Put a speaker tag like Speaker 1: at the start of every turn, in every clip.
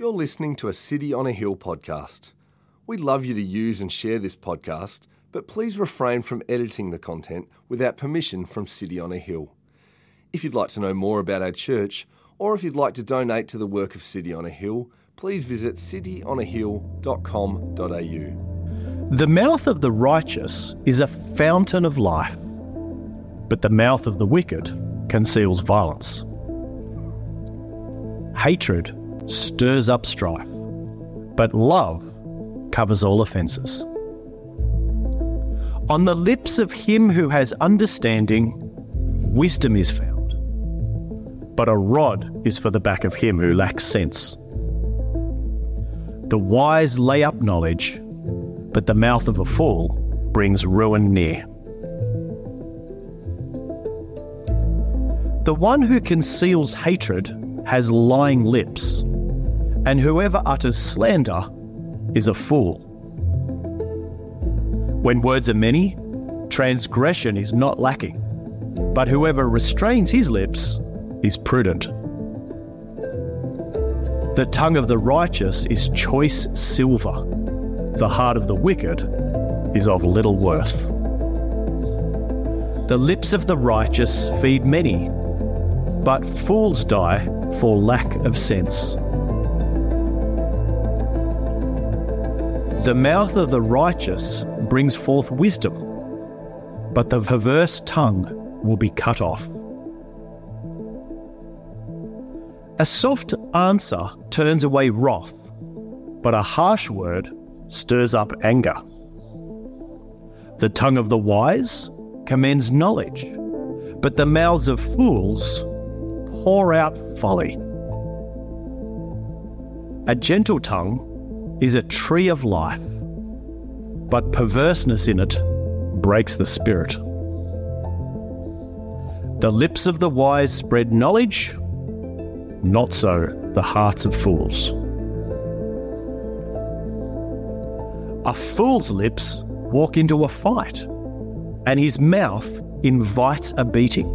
Speaker 1: You're listening to a City on a Hill podcast. We'd love you to use and share this podcast, but please refrain from editing the content without permission from City on a Hill. If you'd like to know more about our church, or if you'd like to donate to the work of City on a Hill, please visit cityonahill.com.au.
Speaker 2: The mouth of the righteous is a fountain of life, but the mouth of the wicked conceals violence. Hatred stirs up strife, but love covers all offences. On the lips of him who has understanding, wisdom is found, but a rod is for the back of him who lacks sense. The wise lay up knowledge, but the mouth of a fool brings ruin near. The one who conceals hatred has lying lips, and whoever utters slander is a fool. When words are many, transgression is not lacking, but whoever restrains his lips is prudent. The tongue of the righteous is choice silver, the heart of the wicked is of little worth. The lips of the righteous feed many, but fools die for lack of sense. The mouth of the righteous brings forth wisdom, but the perverse tongue will be cut off. A soft answer turns away wrath, but a harsh word stirs up anger. The tongue of the wise commends knowledge, but the mouths of fools pour out folly. A gentle tongue is a tree of life, but perverseness in it breaks the spirit. The lips of the wise spread knowledge, not so the hearts of fools. A fool's lips walk into a fight, and his mouth invites a beating.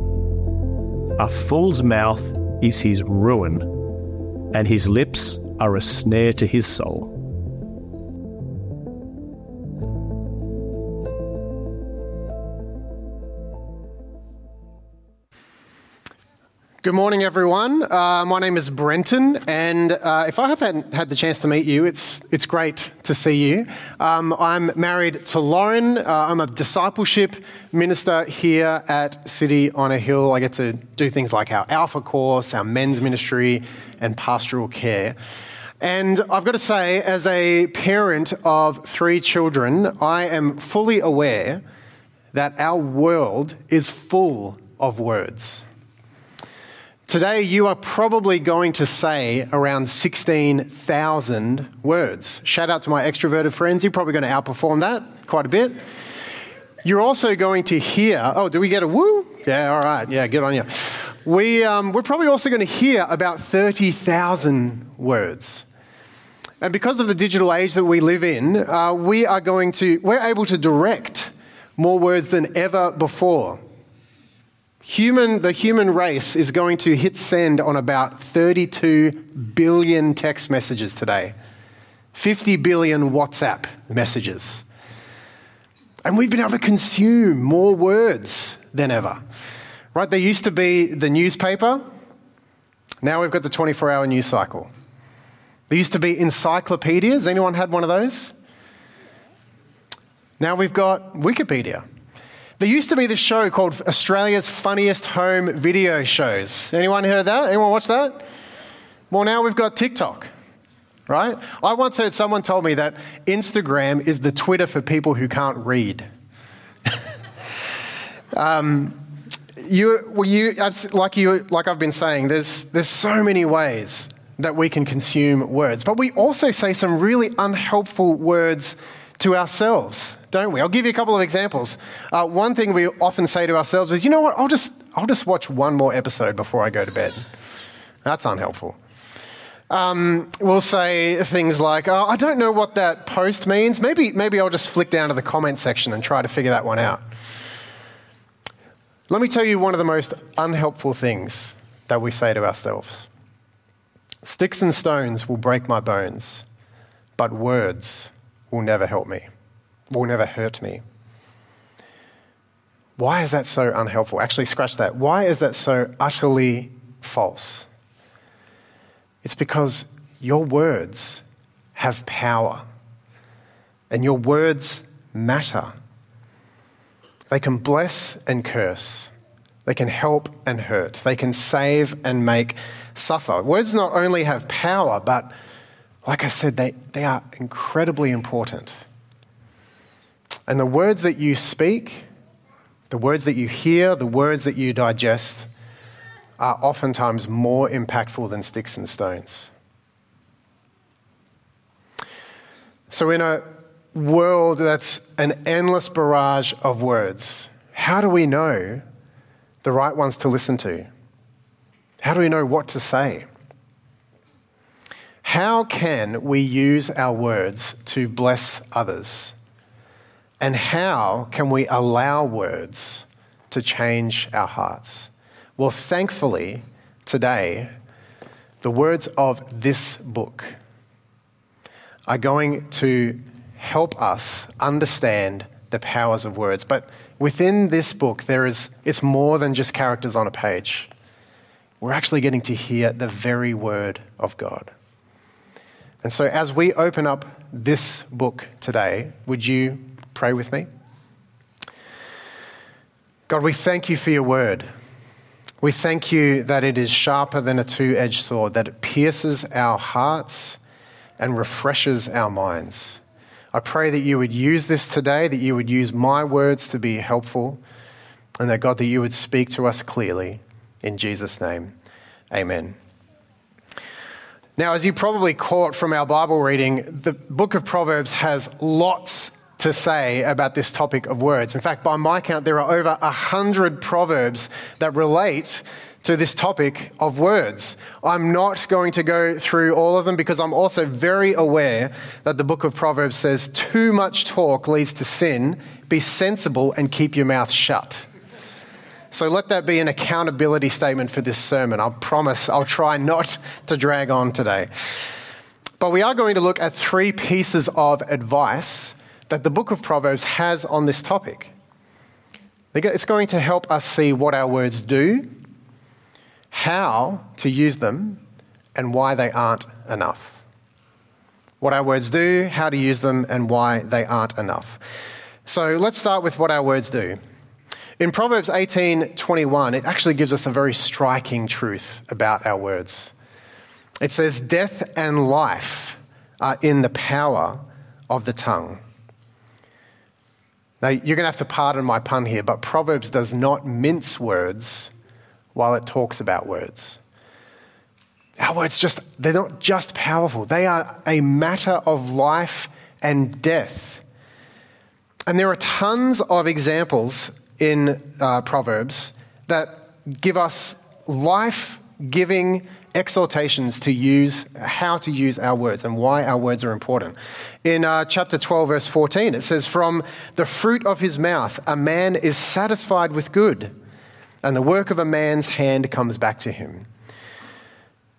Speaker 2: A fool's mouth is his ruin, and his lips are a snare to his soul.
Speaker 3: Good morning, everyone. Uh, my name is Brenton, and uh, if I haven't had the chance to meet you, it's it's great to see you. Um, I'm married to Lauren. Uh, I'm a discipleship minister here at City on a Hill. I get to do things like our Alpha course, our men's ministry, and pastoral care. And I've got to say, as a parent of three children, I am fully aware that our world is full of words. Today, you are probably going to say around 16,000 words. Shout out to my extroverted friends. You're probably going to outperform that quite a bit. You're also going to hear, oh, do we get a woo? Yeah, all right. Yeah, good on you. We, um, we're probably also going to hear about 30,000 words. And because of the digital age that we live in, uh, we are going to, we're able to direct more words than ever before. Human, the human race is going to hit send on about 32 billion text messages today, 50 billion WhatsApp messages. And we've been able to consume more words than ever. Right? There used to be the newspaper, now we've got the 24 hour news cycle. There used to be encyclopedias. Anyone had one of those? Now we've got Wikipedia. There used to be this show called Australia's Funniest Home Video Shows. Anyone heard that? Anyone watch that? Well, now we've got TikTok, right? I once heard someone told me that Instagram is the Twitter for people who can't read. um, you, well, you, like, you, like I've been saying, there's, there's so many ways that we can consume words, but we also say some really unhelpful words to ourselves, don't we? I'll give you a couple of examples. Uh, one thing we often say to ourselves is, you know what, I'll just, I'll just watch one more episode before I go to bed. That's unhelpful. Um, we'll say things like, oh, I don't know what that post means. Maybe, maybe I'll just flick down to the comment section and try to figure that one out. Let me tell you one of the most unhelpful things that we say to ourselves. Sticks and stones will break my bones, but words will never help me, will never hurt me. Why is that so unhelpful? Actually, scratch that. Why is that so utterly false? It's because your words have power, and your words matter. They can bless and curse. They can help and hurt. They can save and make suffer. Words not only have power, but like I said, they, they are incredibly important. And the words that you speak, the words that you hear, the words that you digest, are oftentimes more impactful than sticks and stones. So, in a world that's an endless barrage of words, how do we know the right ones to listen to? How do we know what to say? How can we use our words to bless others? And how can we allow words to change our hearts? Well, thankfully, today, the words of this book are going to help us understand the powers of words. But within this book, there is, it's more than just characters on a page. We're actually getting to hear the very word of God. And so, as we open up this book today, would you pray with me? God, we thank you for your word. We thank you that it is sharper than a two edged sword, that it pierces our hearts and refreshes our minds. I pray that you would use this today, that you would use my words to be helpful, and that God, that you would speak to us clearly. In Jesus' name, amen. Now, as you probably caught from our Bible reading, the book of Proverbs has lots to say about this topic of words. In fact, by my count, there are over a hundred proverbs that relate to this topic of words. I'm not going to go through all of them because I'm also very aware that the book of Proverbs says too much talk leads to sin. Be sensible and keep your mouth shut. So let that be an accountability statement for this sermon. I promise I'll try not to drag on today. But we are going to look at three pieces of advice that the book of Proverbs has on this topic. It's going to help us see what our words do how to use them, and why they aren't enough. What our words do, how to use them, and why they aren't enough. So let's start with what our words do. In Proverbs 18:21, it actually gives us a very striking truth about our words. It says, Death and life are in the power of the tongue. Now, you're going to have to pardon my pun here, but Proverbs does not mince words while it talks about words. Our words just, they're not just powerful, they are a matter of life and death. And there are tons of examples in uh, Proverbs that give us life giving exhortations to use how to use our words and why our words are important. In uh, chapter 12, verse 14, it says, From the fruit of his mouth, a man is satisfied with good and the work of a man's hand comes back to him.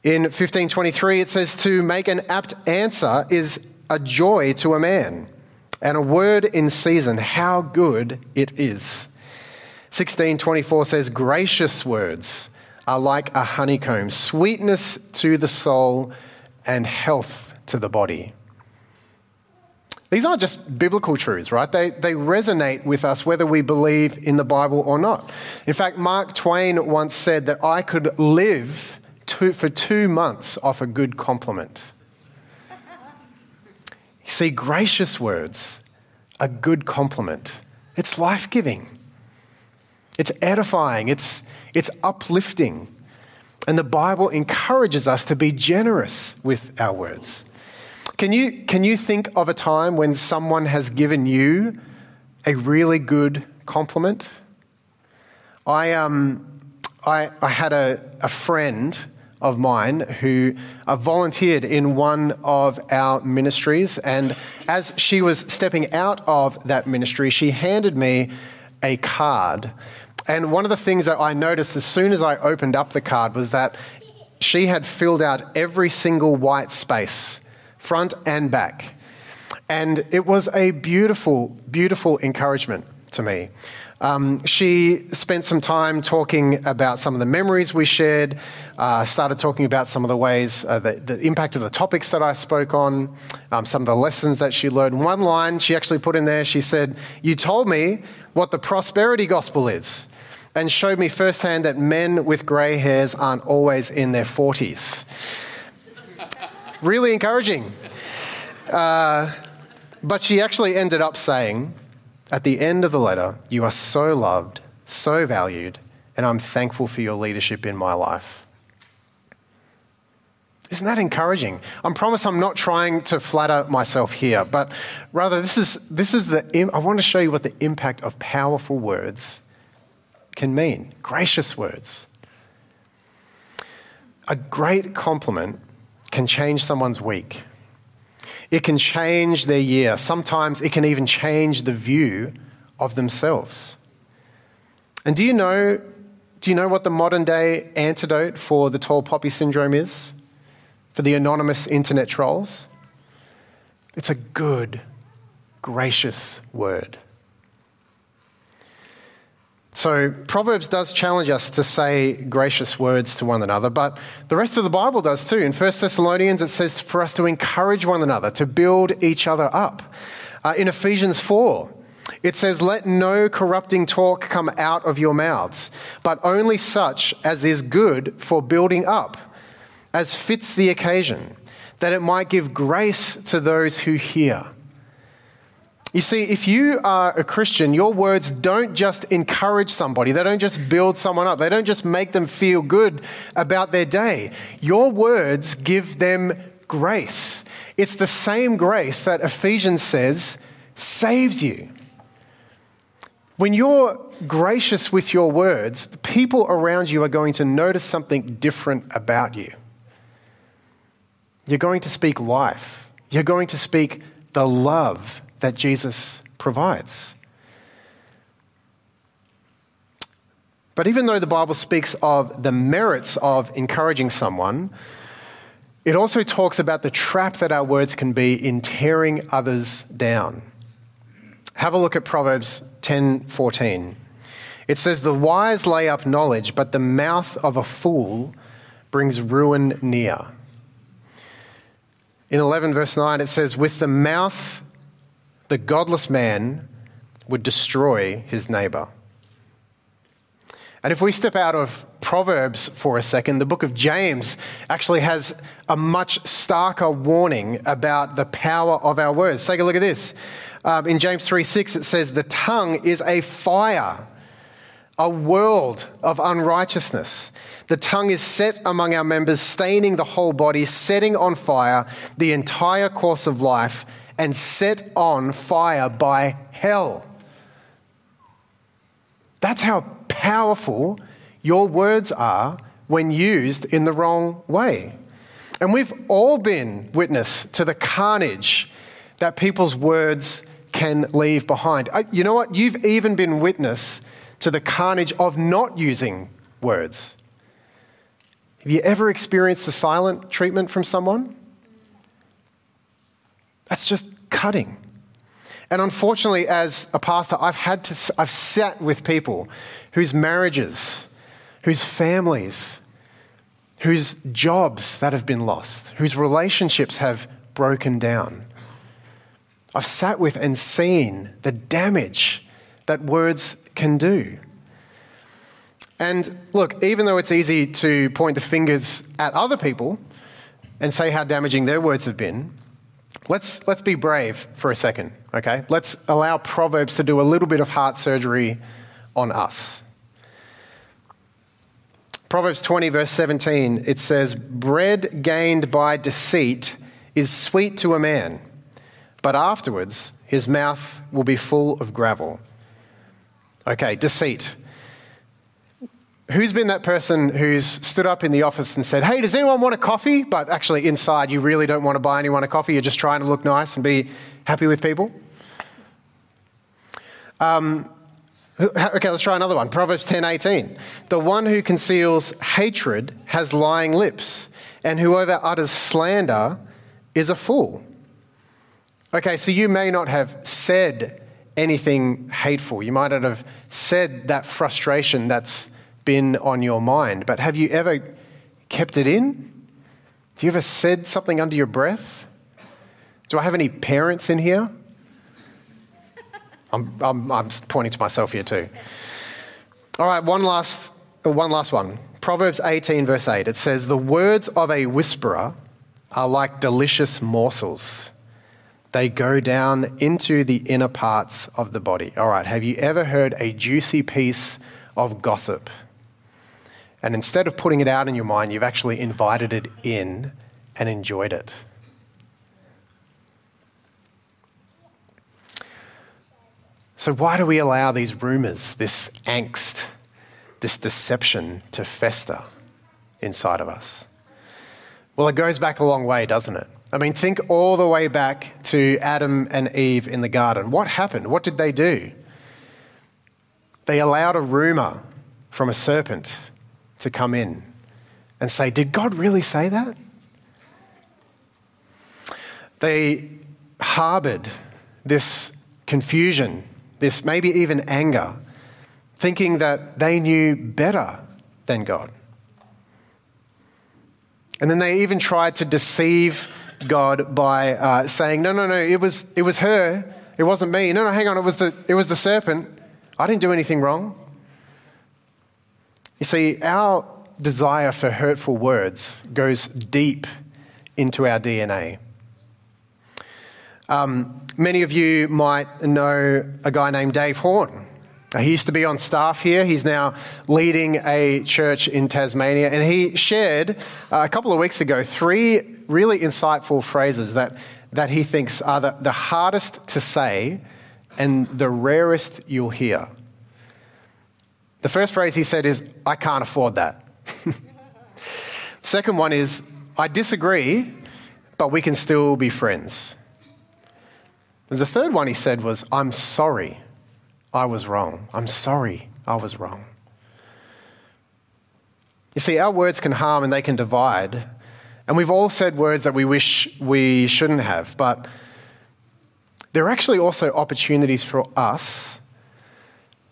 Speaker 3: In 1523, it says, To make an apt answer is a joy to a man, and a word in season, how good it is. 1624 says, Gracious words are like a honeycomb, sweetness to the soul and health to the body. These aren't just biblical truths, right? They, they resonate with us whether we believe in the Bible or not. In fact, Mark Twain once said that I could live two, for two months off a good compliment. See, gracious words, a good compliment, it's life giving, it's edifying, it's, it's uplifting. And the Bible encourages us to be generous with our words. Can you, can you think of a time when someone has given you a really good compliment? I, um, I, I had a, a friend of mine who uh, volunteered in one of our ministries, and as she was stepping out of that ministry, she handed me a card. And one of the things that I noticed as soon as I opened up the card was that she had filled out every single white space, front and back. And it was a beautiful, beautiful encouragement to me. Um, she spent some time talking about some of the memories we shared, uh, started talking about some of the ways, uh, the, the, impact of the topics that I spoke on, um, some of the lessons that she learned. One line she actually put in there, she said, You told me what the prosperity gospel is, and showed me firsthand that men with grey hairs aren't always in their 40s. really encouraging. Uh, but she actually ended up saying, at the end of the letter, you are so loved, so valued, and I'm thankful for your leadership in my life. Isn't that encouraging? I promise I'm not trying to flatter myself here, but rather this is, this is the, I want to show you what the impact of powerful words can mean. Gracious words. A great compliment can change someone's week. It can change their year. Sometimes it can even change the view of themselves. And do you know, do you know what the modern day antidote for the tall poppy syndrome is? For the anonymous internet trolls? It's a good, gracious word. So, Proverbs does challenge us to say gracious words to one another, but the rest of the Bible does too. In 1 Thessalonians, it says for us to encourage one another, to build each other up. Uh, in Ephesians 4, it says, Let no corrupting talk come out of your mouths, but only such as is good for building up, as fits the occasion, that it might give grace to those who hear. You see, if you are a Christian, your words don't just encourage somebody, they don't just build someone up, they don't just make them feel good about their day. Your words give them grace. It's the same grace that Ephesians says saves you. When you're gracious with your words, the people around you are going to notice something different about you. You're going to speak life, you're going to speak the love that Jesus provides. But even though the Bible speaks of the merits of encouraging someone, it also talks about the trap that our words can be in tearing others down. Have a look at Proverbs 10:14. It says the wise lay up knowledge, but the mouth of a fool brings ruin near. In 11 verse 9 it says with the mouth the godless man would destroy his neighbor. And if we step out of Proverbs for a second, the book of James actually has a much starker warning about the power of our words. Take a look at this. Um, in James 3 6, it says, The tongue is a fire, a world of unrighteousness. The tongue is set among our members, staining the whole body, setting on fire the entire course of life and set on fire by hell. That's how powerful your words are when used in the wrong way. And we've all been witness to the carnage that people's words can leave behind. You know what? You've even been witness to the carnage of not using words. Have you ever experienced the silent treatment from someone? That's just cutting. And unfortunately, as a pastor, I've had to, I've sat with people whose marriages, whose families, whose jobs that have been lost, whose relationships have broken down. I've sat with and seen the damage that words can do. And look, even though it's easy to point the fingers at other people and say how damaging their words have been, Let's, let's be brave for a second, okay? Let's allow Proverbs to do a little bit of heart surgery on us. Proverbs 20, verse 17, it says, Bread gained by deceit is sweet to a man, but afterwards his mouth will be full of gravel. Okay, deceit. Who's been that person who's stood up in the office and said, Hey, does anyone want a coffee? But actually, inside, you really don't want to buy anyone a coffee. You're just trying to look nice and be happy with people. Um, Okay, let's try another one. Proverbs 10:18. The one who conceals hatred has lying lips, and whoever utters slander is a fool. Okay, so you may not have said anything hateful. You might not have said that frustration that's been on your mind, but have you ever kept it in? Have you ever said something under your breath? Do I have any parents in here? I'm, I'm, I'm pointing to myself here too. All right, one last, uh, one last one. Proverbs 18, verse 8. It says, The words of a whisperer are like delicious morsels. They go down into the inner parts of the body. All right, have you ever heard a juicy piece of gossip? And instead of putting it out in your mind, you've actually invited it in and enjoyed it. So, why do we allow these rumors, this angst, this deception to fester inside of us? Well, it goes back a long way, doesn't it? I mean, think all the way back to Adam and Eve in the garden. What happened? What did they do? They allowed a rumor from a serpent to come in and say, Did God really say that? They harbored this confusion this maybe even anger, thinking that they knew better than God. And then they even tried to deceive God by uh, saying, No, no, no, it was, it was her, it wasn't me. No, no, hang on, it was, the, it was the serpent. I didn't do anything wrong. You see, our desire for hurtful words goes deep into our DNA. Um, many of you might know a guy named Dave Horn. He used to be on staff here. He's now leading a church in Tasmania. And he shared uh, a couple of weeks ago three really insightful phrases that, that he thinks are the, the hardest to say and the rarest you'll hear. The first phrase he said is, I can't afford that. Second one is, I disagree, but we can still be friends. The third one he said was, I'm sorry I was wrong. I'm sorry I was wrong. You see, our words can harm and they can divide. And we've all said words that we wish we shouldn't have, but there are actually also opportunities for us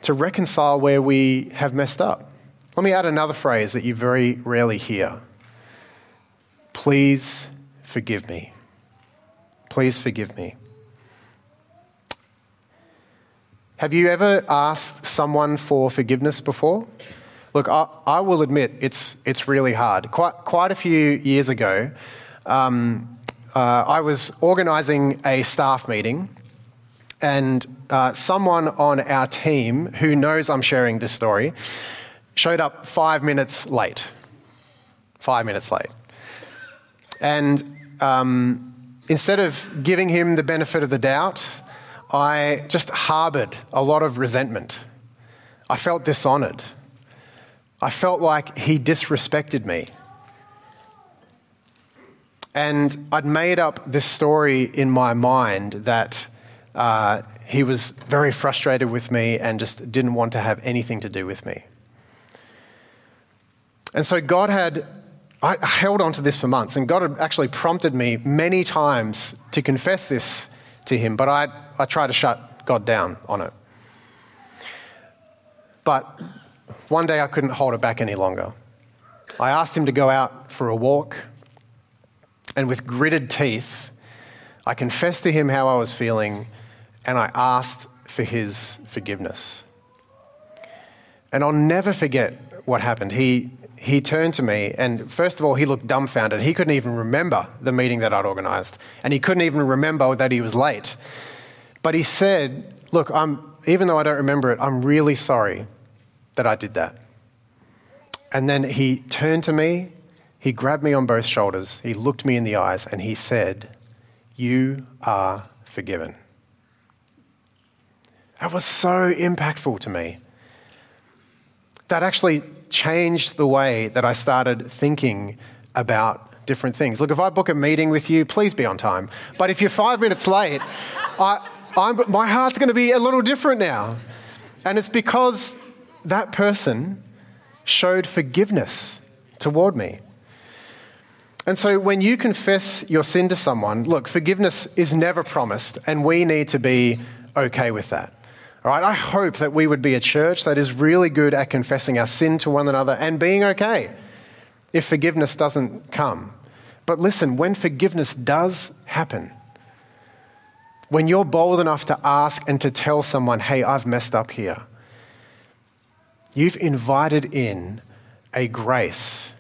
Speaker 3: to reconcile where we have messed up. Let me add another phrase that you very rarely hear. Please forgive me. Please forgive me. Have you ever asked someone for forgiveness before? Look, I, I will admit it's, it's really hard. Quite, quite a few years ago, um, uh, I was organising a staff meeting, and uh, someone on our team who knows I'm sharing this story showed up five minutes late. Five minutes late. And um, instead of giving him the benefit of the doubt, I just harbored a lot of resentment. I felt dishonored. I felt like he disrespected me. And I'd made up this story in my mind that uh, he was very frustrated with me and just didn't want to have anything to do with me. And so God had, I held on to this for months, and God had actually prompted me many times to confess this to him, but I I try to shut God down on it. But one day I couldn't hold it back any longer. I asked him to go out for a walk, and with gritted teeth, I confessed to him how I was feeling, and I asked for his forgiveness. And I'll never forget what happened. He, he turned to me, and first of all, he looked dumbfounded. He couldn't even remember the meeting that I'd organized, and he couldn't even remember that he was late. But he said, Look, I'm, even though I don't remember it, I'm really sorry that I did that. And then he turned to me, he grabbed me on both shoulders, he looked me in the eyes, and he said, You are forgiven. That was so impactful to me. That actually changed the way that I started thinking about different things. Look, if I book a meeting with you, please be on time. But if you're five minutes late, I, my heart's going to be a little different now. And it's because that person showed forgiveness toward me. And so when you confess your sin to someone, look, forgiveness is never promised, and we need to be okay with that. All right, I hope that we would be a church that is really good at confessing our sin to one another and being okay if forgiveness doesn't come. But listen, when forgiveness does happen, when you're bold enough to ask and to tell someone, hey, I've messed up here, you've invited in a grace,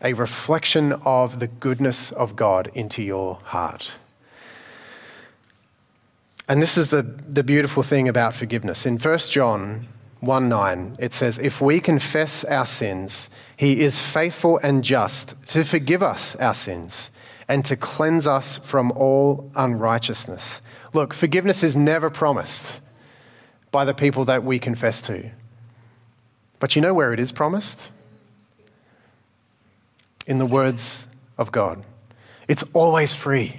Speaker 3: a reflection of the goodness of God into your heart. And this is the, the beautiful thing about forgiveness. In 1 John 1 9, it says, If we confess our sins, he is faithful and just to forgive us our sins and to cleanse us from all unrighteousness. Look, forgiveness is never promised by the people that we confess to. But you know where it is promised? In the words of God. It's always free.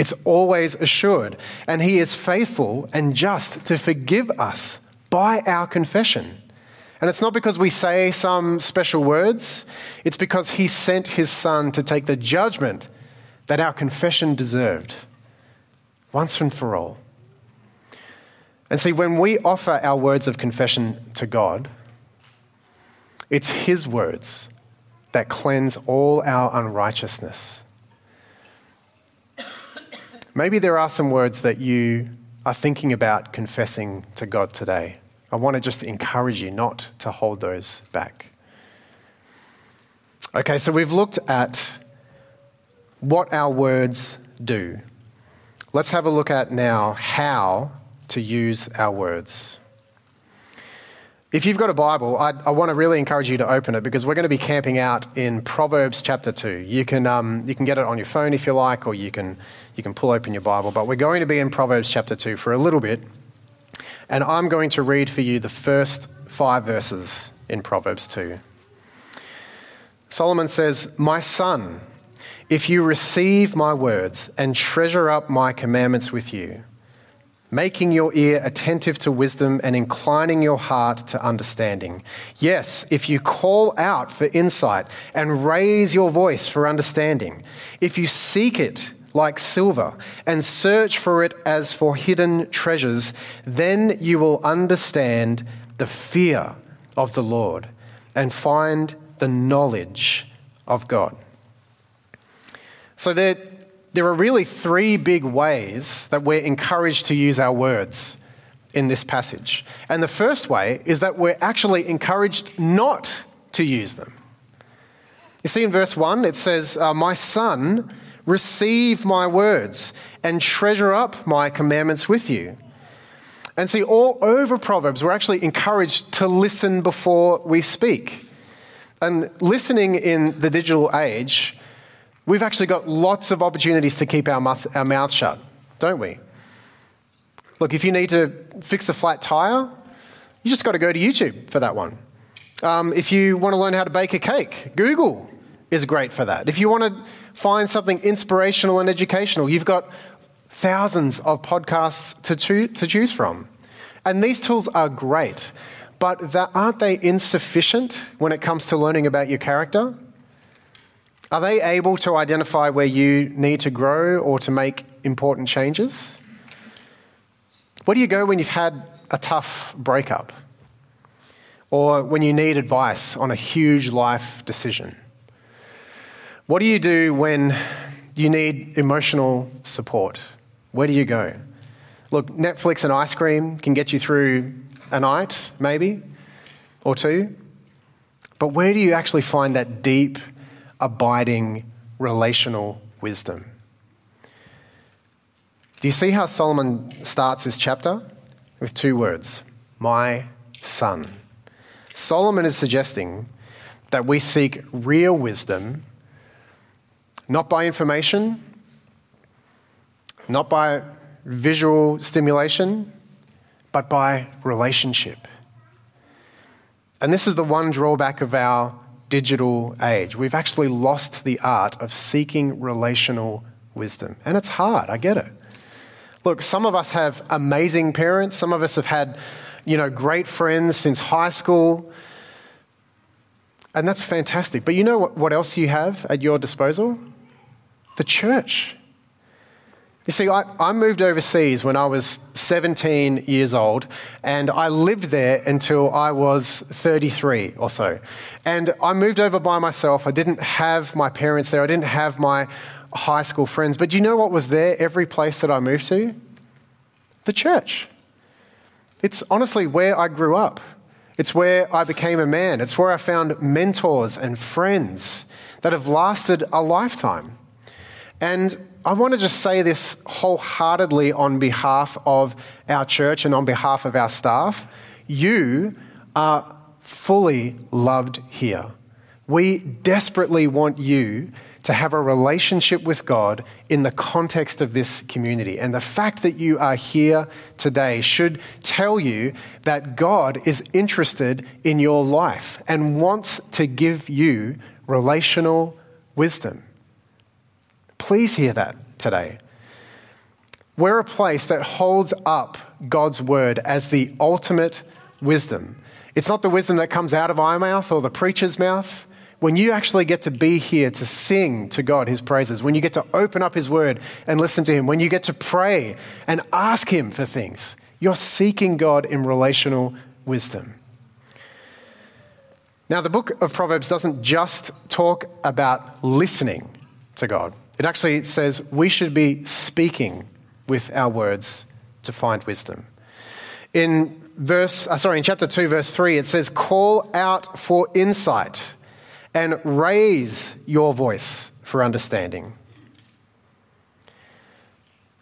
Speaker 3: It's always assured. And He is faithful and just to forgive us by our confession. And it's not because we say some special words, it's because He sent His Son to take the judgment that our confession deserved once and for all. And see, when we offer our words of confession to God, it's His words that cleanse all our unrighteousness. Maybe there are some words that you are thinking about confessing to God today. I want to just encourage you not to hold those back. Okay, so we've looked at what our words do. Let's have a look at now how to use our words. If you've got a Bible, I, I, want to really encourage you to open it because we're going to be camping out in Proverbs chapter 2. You can, um, you can get it on your phone if you like, or you can, you can pull open your Bible. But we're going to be in Proverbs chapter 2 for a little bit. And I'm going to read for you the first five verses in Proverbs 2. Solomon says, My son, if you receive my words and treasure up my commandments with you, making your ear attentive to wisdom and inclining your heart to understanding. Yes, if you call out for insight and raise your voice for understanding, if you seek it like silver and search for it as for hidden treasures, then you will understand the fear of the Lord and find the knowledge of God. So there, there are really three big ways that we're encouraged to use our words in this passage. And the first way is that we're actually encouraged not to use them. You see, in verse 1, it says, uh, My son, receive my words and treasure up my commandments with you. And see, all over Proverbs, we're actually encouraged to listen before we speak. And listening in the digital age we've actually got lots of opportunities to keep our mouth, our mouth shut, don't we? Look, if you need to fix a flat tire, you just got to go to YouTube for that one. Um, if you want to learn how to bake a cake, Google is great for that. If you want to find something inspirational and educational, you've got thousands of podcasts to, to choose from. And these tools are great, but that, aren't they insufficient when it comes to learning about your character? Are they able to identify where you need to grow or to make important changes? Where do you go when you've had a tough breakup? Or when you need advice on a huge life decision? What do you do when you need emotional support? Where do you go? Look, Netflix and ice cream can get you through a night, maybe, or two. But where do you actually find that deep, abiding relational wisdom. Do you see how Solomon starts this chapter? With two words my son. Solomon is suggesting that we seek real wisdom, not by information, not by visual stimulation, but by relationship. And this is the one drawback of our digital age. We've actually lost the art of seeking relational wisdom. And it's hard, I get it. Look, some of us have amazing parents, some of us have had you know, great friends since high school. And that's fantastic. But you know what, what else you have at your disposal? The church. You see, I, I, moved overseas when I was 17 years old, and I lived there until I was 33 or so. And I moved over by myself. I didn't have my parents there, I didn't have my high school friends. But do you know what was there every place that I moved to? The church. It's honestly where I grew up. It's where I became a man. It's where I found mentors and friends that have lasted a lifetime. And I want to just say this wholeheartedly on behalf of our church and on behalf of our staff. You are fully loved here. We desperately want you to have a relationship with God in the context of this community. And the fact that you are here today should tell you that God is interested in your life and wants to give you relational wisdom. Please hear that today. We're a place that holds up God's word as the ultimate wisdom. It's not the wisdom that comes out of our mouth or the preacher's mouth. When you actually get to be here to sing to God his praises, when you get to open up his word and listen to him, when you get to pray and ask him for things, you're seeking God in relational wisdom. Now, the book of Proverbs doesn't just talk about listening to God. It actually says we should be speaking with our words to find wisdom. In verse, uh, sorry, in chapter 2, verse 3, it says, Call out for insight and raise your voice for understanding.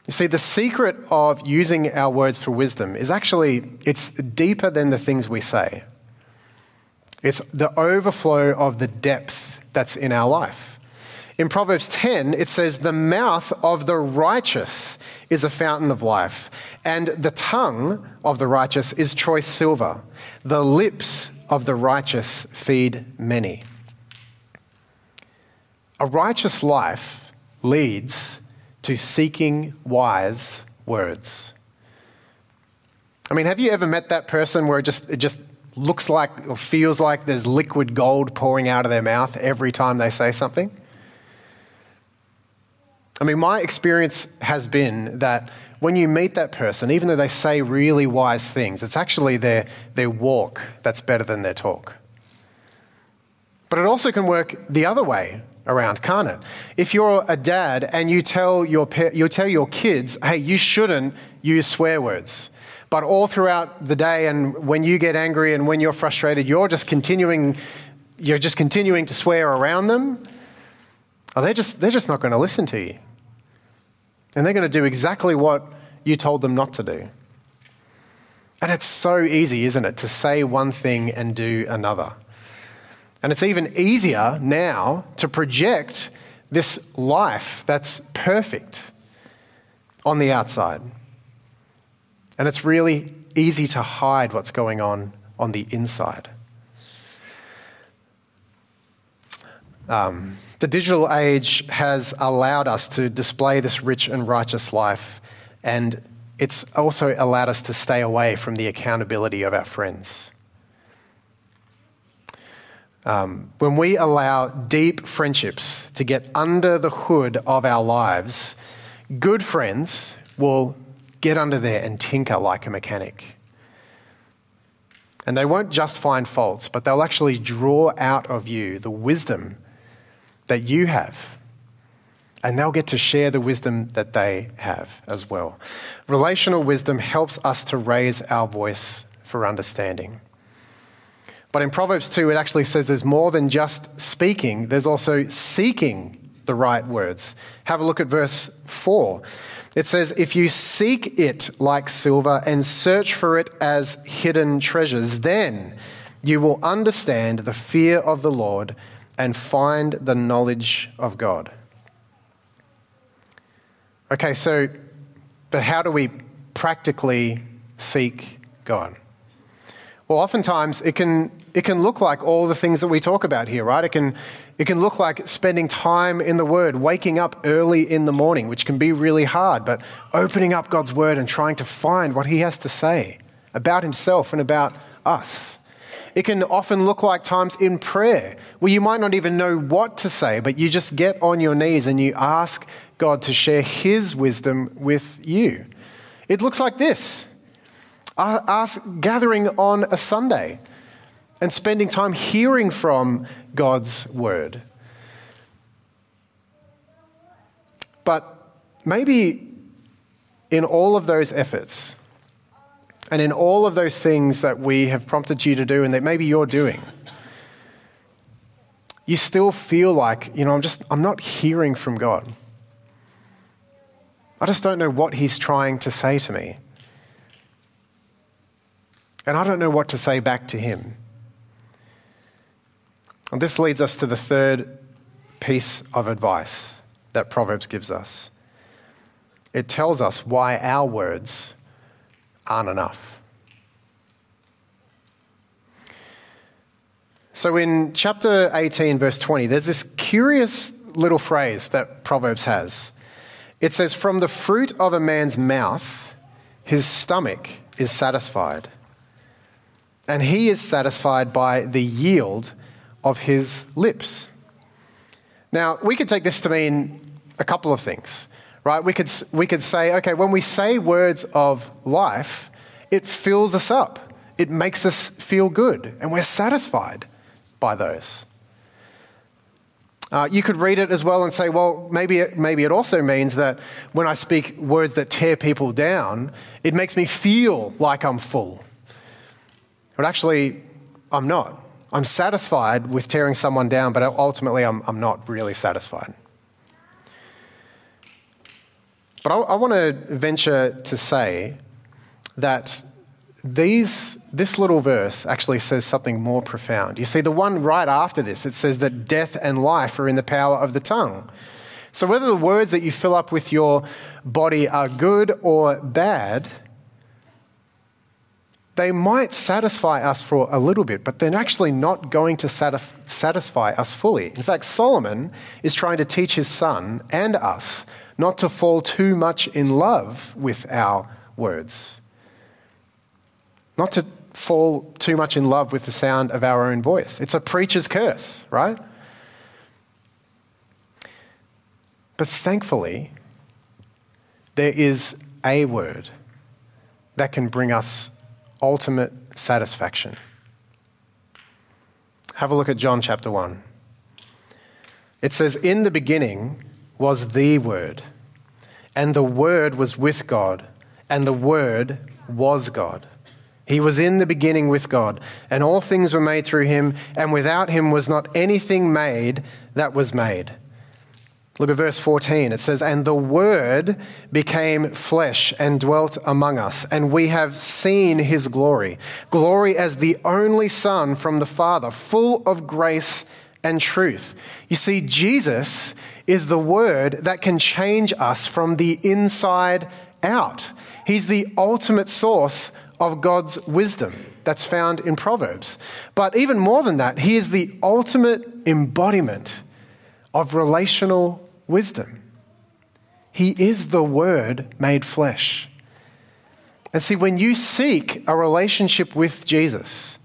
Speaker 3: You see, the secret of using our words for wisdom is actually, it's deeper than the things we say. It's the overflow of the depth that's in our life. In Proverbs 10, it says, The mouth of the righteous is a fountain of life, and the tongue of the righteous is choice silver. The lips of the righteous feed many. A righteous life leads to seeking wise words. I mean, have you ever met that person where it just, it just looks like or feels like there's liquid gold pouring out of their mouth every time they say something? I mean, my experience has been that when you meet that person, even though they say really wise things, it's actually their, their walk that's better than their talk. But it also can work the other way around, can't it? If you're a dad and you tell your, you tell your kids, hey, you shouldn't use swear words, but all throughout the day and when you get angry and when you're frustrated, you're just continuing, you're just continuing to swear around them, oh, they're, just, they're just not going to listen to you. And they're going to do exactly what you told them not to do. And it's so easy, isn't it, to say one thing and do another. And it's even easier now to project this life that's perfect on the outside. And it's really easy to hide what's going on on the inside. Um, the digital age has allowed us to display this rich and righteous life, and it's also allowed us to stay away from the accountability of our friends. Um, when we allow deep friendships to get under the hood of our lives, good friends will get under there and tinker like a mechanic. And they won't just find faults, but they'll actually draw out of you the wisdom that you have. And they'll get to share the wisdom that they have as well. Relational wisdom helps us to raise our voice for understanding. But in Proverbs 2, it actually says there's more than just speaking, there's also seeking the right words. Have a look at verse 4. It says, If you seek it like silver and search for it as hidden treasures, then you will understand the fear of the Lord and find the knowledge of God. Okay, so, but how do we practically seek God? Well, oftentimes it can, it can look like all the things that we talk about here, right? It can, it can look like spending time in the Word, waking up early in the morning, which can be really hard, but opening up God's Word and trying to find what He has to say about himself and about us. It can often look like times in prayer where you might not even know what to say, but you just get on your knees and you ask God to share his wisdom with you. It looks like this us gathering on a Sunday and spending time hearing from God's word. But maybe in all of those efforts and in all of those things that we have prompted you to do and that maybe you're doing, you still feel like, you know, I'm just, I'm not hearing from God. I just don't know what He's trying to say to me. And I don't know what to say back to Him. And this leads us to the third piece of advice that Proverbs gives us. It tells us why our words aren't enough. So, in chapter 18, verse 20, there's this curious little phrase that Proverbs has. It says, From the fruit of a man's mouth, his stomach is satisfied, and he is satisfied by the yield of his lips. Now, we could take this to mean a couple of things, right? We could, we could say, okay, when we say words of life, it fills us up, it makes us feel good, and we're satisfied by those. Uh, you could read it as well and say, well, maybe it, maybe it also means that when I speak words that tear people down, it makes me feel like I'm full. But actually, I'm not. I'm satisfied with tearing someone down, but ultimately, I'm, I'm not really satisfied. But I, I want to venture to say that these, this little verse actually says something more profound. You see, the one right after this, it says that death and life are in the power of the tongue. So, whether the words that you fill up with your body are good or bad, they might satisfy us for a little bit, but they're actually not going to satisfy us fully. In fact, Solomon is trying to teach his son and us not to fall too much in love with our words not to fall too much in love with the sound of our own voice. It's a preacher's curse, right? But thankfully, there is a word that can bring us ultimate satisfaction. Have a look at John chapter 1. It says, In the beginning was the Word, and the Word was with God, and the Word was God. He was in the beginning with God, and all things were made through him, and without him was not anything made that was made. Look at verse 14. It says, And the Word became flesh and dwelt among us, and we have seen his glory. Glory as the only Son from the Father, full of grace and truth. You see, Jesus is the Word that can change us from the inside out. He's the ultimate source of God's wisdom that's found in Proverbs. But even more than that, he is the ultimate embodiment of relational wisdom. He is the Word made flesh. And see, when you seek a relationship with Jesus,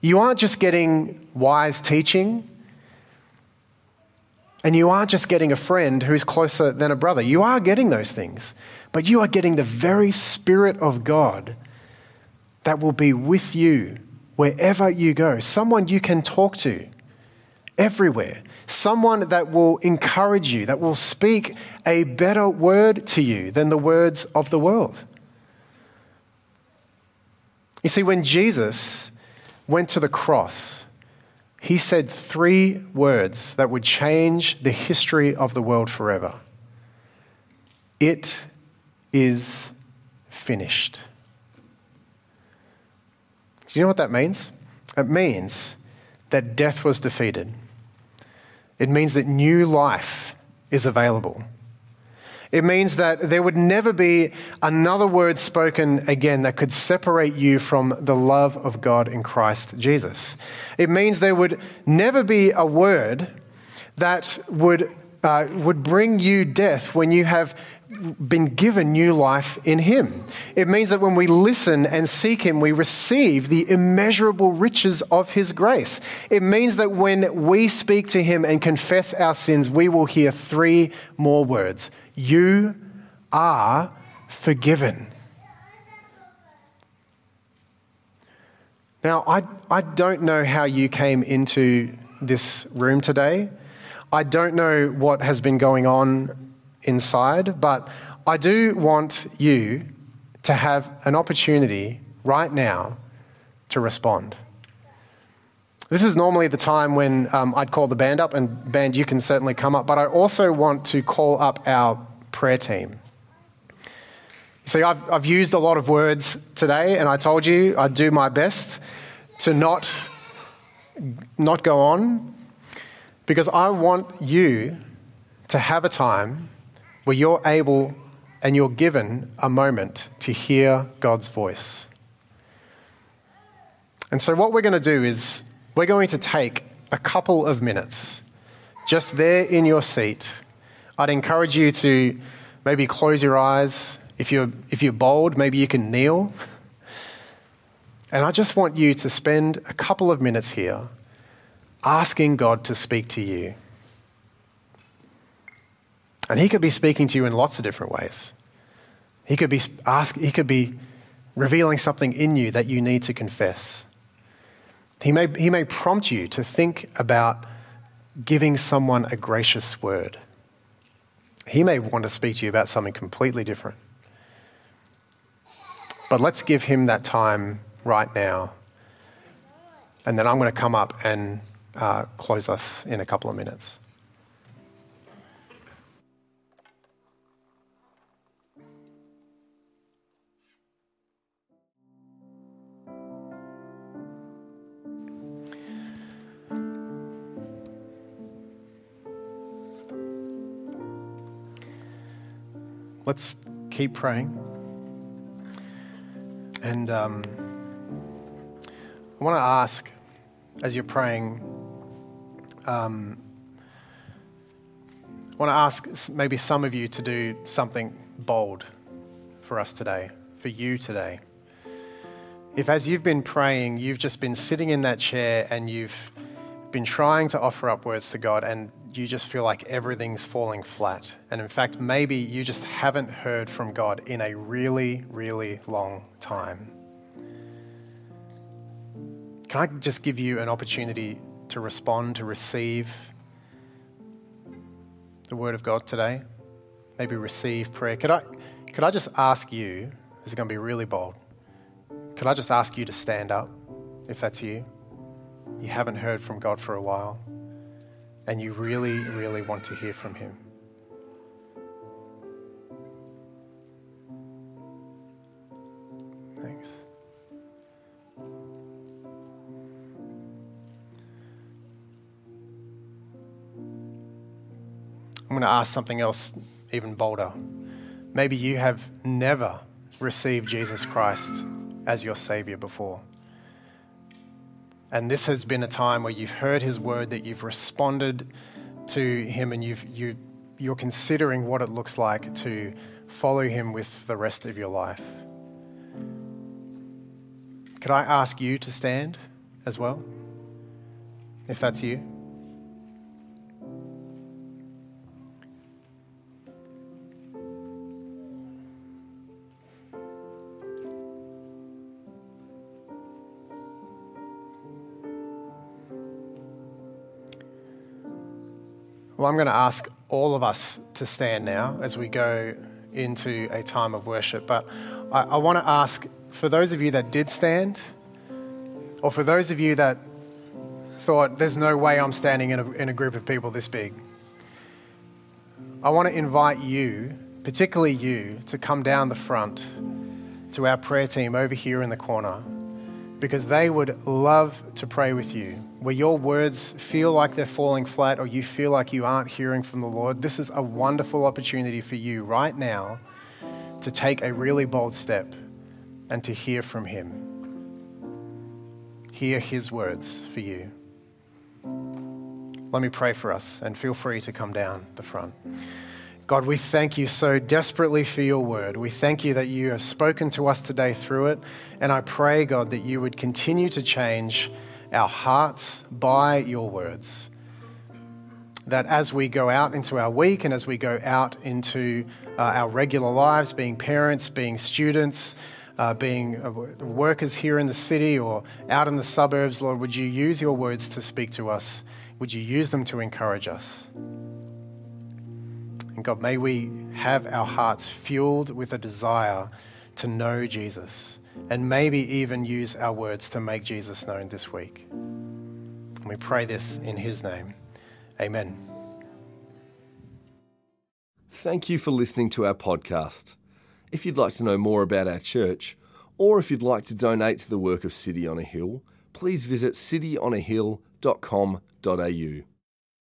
Speaker 3: you aren't just getting wise teaching, and you aren't just getting a friend who's closer than a brother. You are getting those things, but you are getting the very Spirit of God that will be with you wherever you go, someone you can talk to everywhere, someone that will encourage you, that will speak a better word to you than the words of the world. You see, when Jesus went to the cross, he said three words that would change the history of the world forever. It is finished. Do you know what that means? It means that death was defeated. It means that new life is available. It means that there would never be another word spoken again that could separate you from the love of God in Christ Jesus. It means there would never be a word that would, uh, would bring you death when you have been given new life in Him. It means that when we listen and seek Him, we receive the immeasurable riches of His grace. It means that when we speak to Him and confess our sins, we will hear three more words You are forgiven. Now, I, I don't know how you came into this room today. I don't know what has been going on inside, but I do want you to have an opportunity right now to respond. This is normally the time when um, I'd call the band up, and band, you can certainly come up, but I also want to call up our prayer team. See, I've, I've used a lot of words today, and I told you I'd do my best to not, not go on because I want you to have a time where you're able and you're given a moment to hear God's voice. And so, what we're going to do is we're going to take a couple of minutes just there in your seat. I'd encourage you to maybe close your eyes. If you're, if you're bold, maybe you can kneel. And I just want you to spend a couple of minutes here asking God to speak to you. And he could be speaking to you in lots of different ways. He could be ask, he could be revealing something in you that you need to confess. He may, he may prompt you to think about giving someone a gracious word. He may want to speak to you about something completely different. But let's give him that time right now. And then I'm going to come up and uh, close us in a couple of minutes. Let's keep praying. And um, I want to ask, as you're praying, um, I want to ask maybe some of you to do something bold for us today, for you today. If, as you've been praying, you've just been sitting in that chair and you've been trying to offer up words to God, and you just feel like everything's falling flat. And in fact, maybe you just haven't heard from God in a really, really long time. Can I just give you an opportunity to respond, to receive the Word of God today? Maybe receive prayer. Could I, could I just ask you, this is going to be really bold, could I just ask you to stand up if that's you? You haven't heard from God for a while and you really, really want to hear from Him. Thanks. I'm going to ask something else even bolder. Maybe you have never received Jesus Christ as your Savior before. And this has been a time where you've heard his word, that you've responded to him, and you've, you, you're considering what it looks like to follow him with the rest of your life. Could I ask you to stand as well? If that's you. Well, I'm going to ask all of us to stand now as we go into a time of worship. But I, I want to ask for those of you that did stand, or for those of you that thought, there's no way I'm standing in a, in a group of people this big, I want to invite you, particularly you, to come down the front to our prayer team over here in the corner because they would love to pray with you. Where your words feel like they're falling flat or you feel like you aren't hearing from the Lord, this is a wonderful opportunity for you right now to take a really bold step and to hear from Him. Hear His words for you. Let me pray for us and feel free to come down the front. God, we thank you so desperately for your word. We thank you that you have spoken to us today through it. And I pray, God, that you would continue to change our hearts by your words. That as we go out into our week and as we go out into uh, our regular lives, being parents, being students, uh, being uh, workers here in the city or out in the suburbs, Lord, would you use your words to speak to us? Would you use them to encourage us? And God, may we have our hearts fueled with a desire to know Jesus and maybe even use our words to make Jesus known this week. And we pray this in his name. Amen.
Speaker 1: Thank you for listening to our podcast. If you'd like to know more about our church, or if you'd like to donate to the work of City on a Hill, please visit cityonahill.com.au.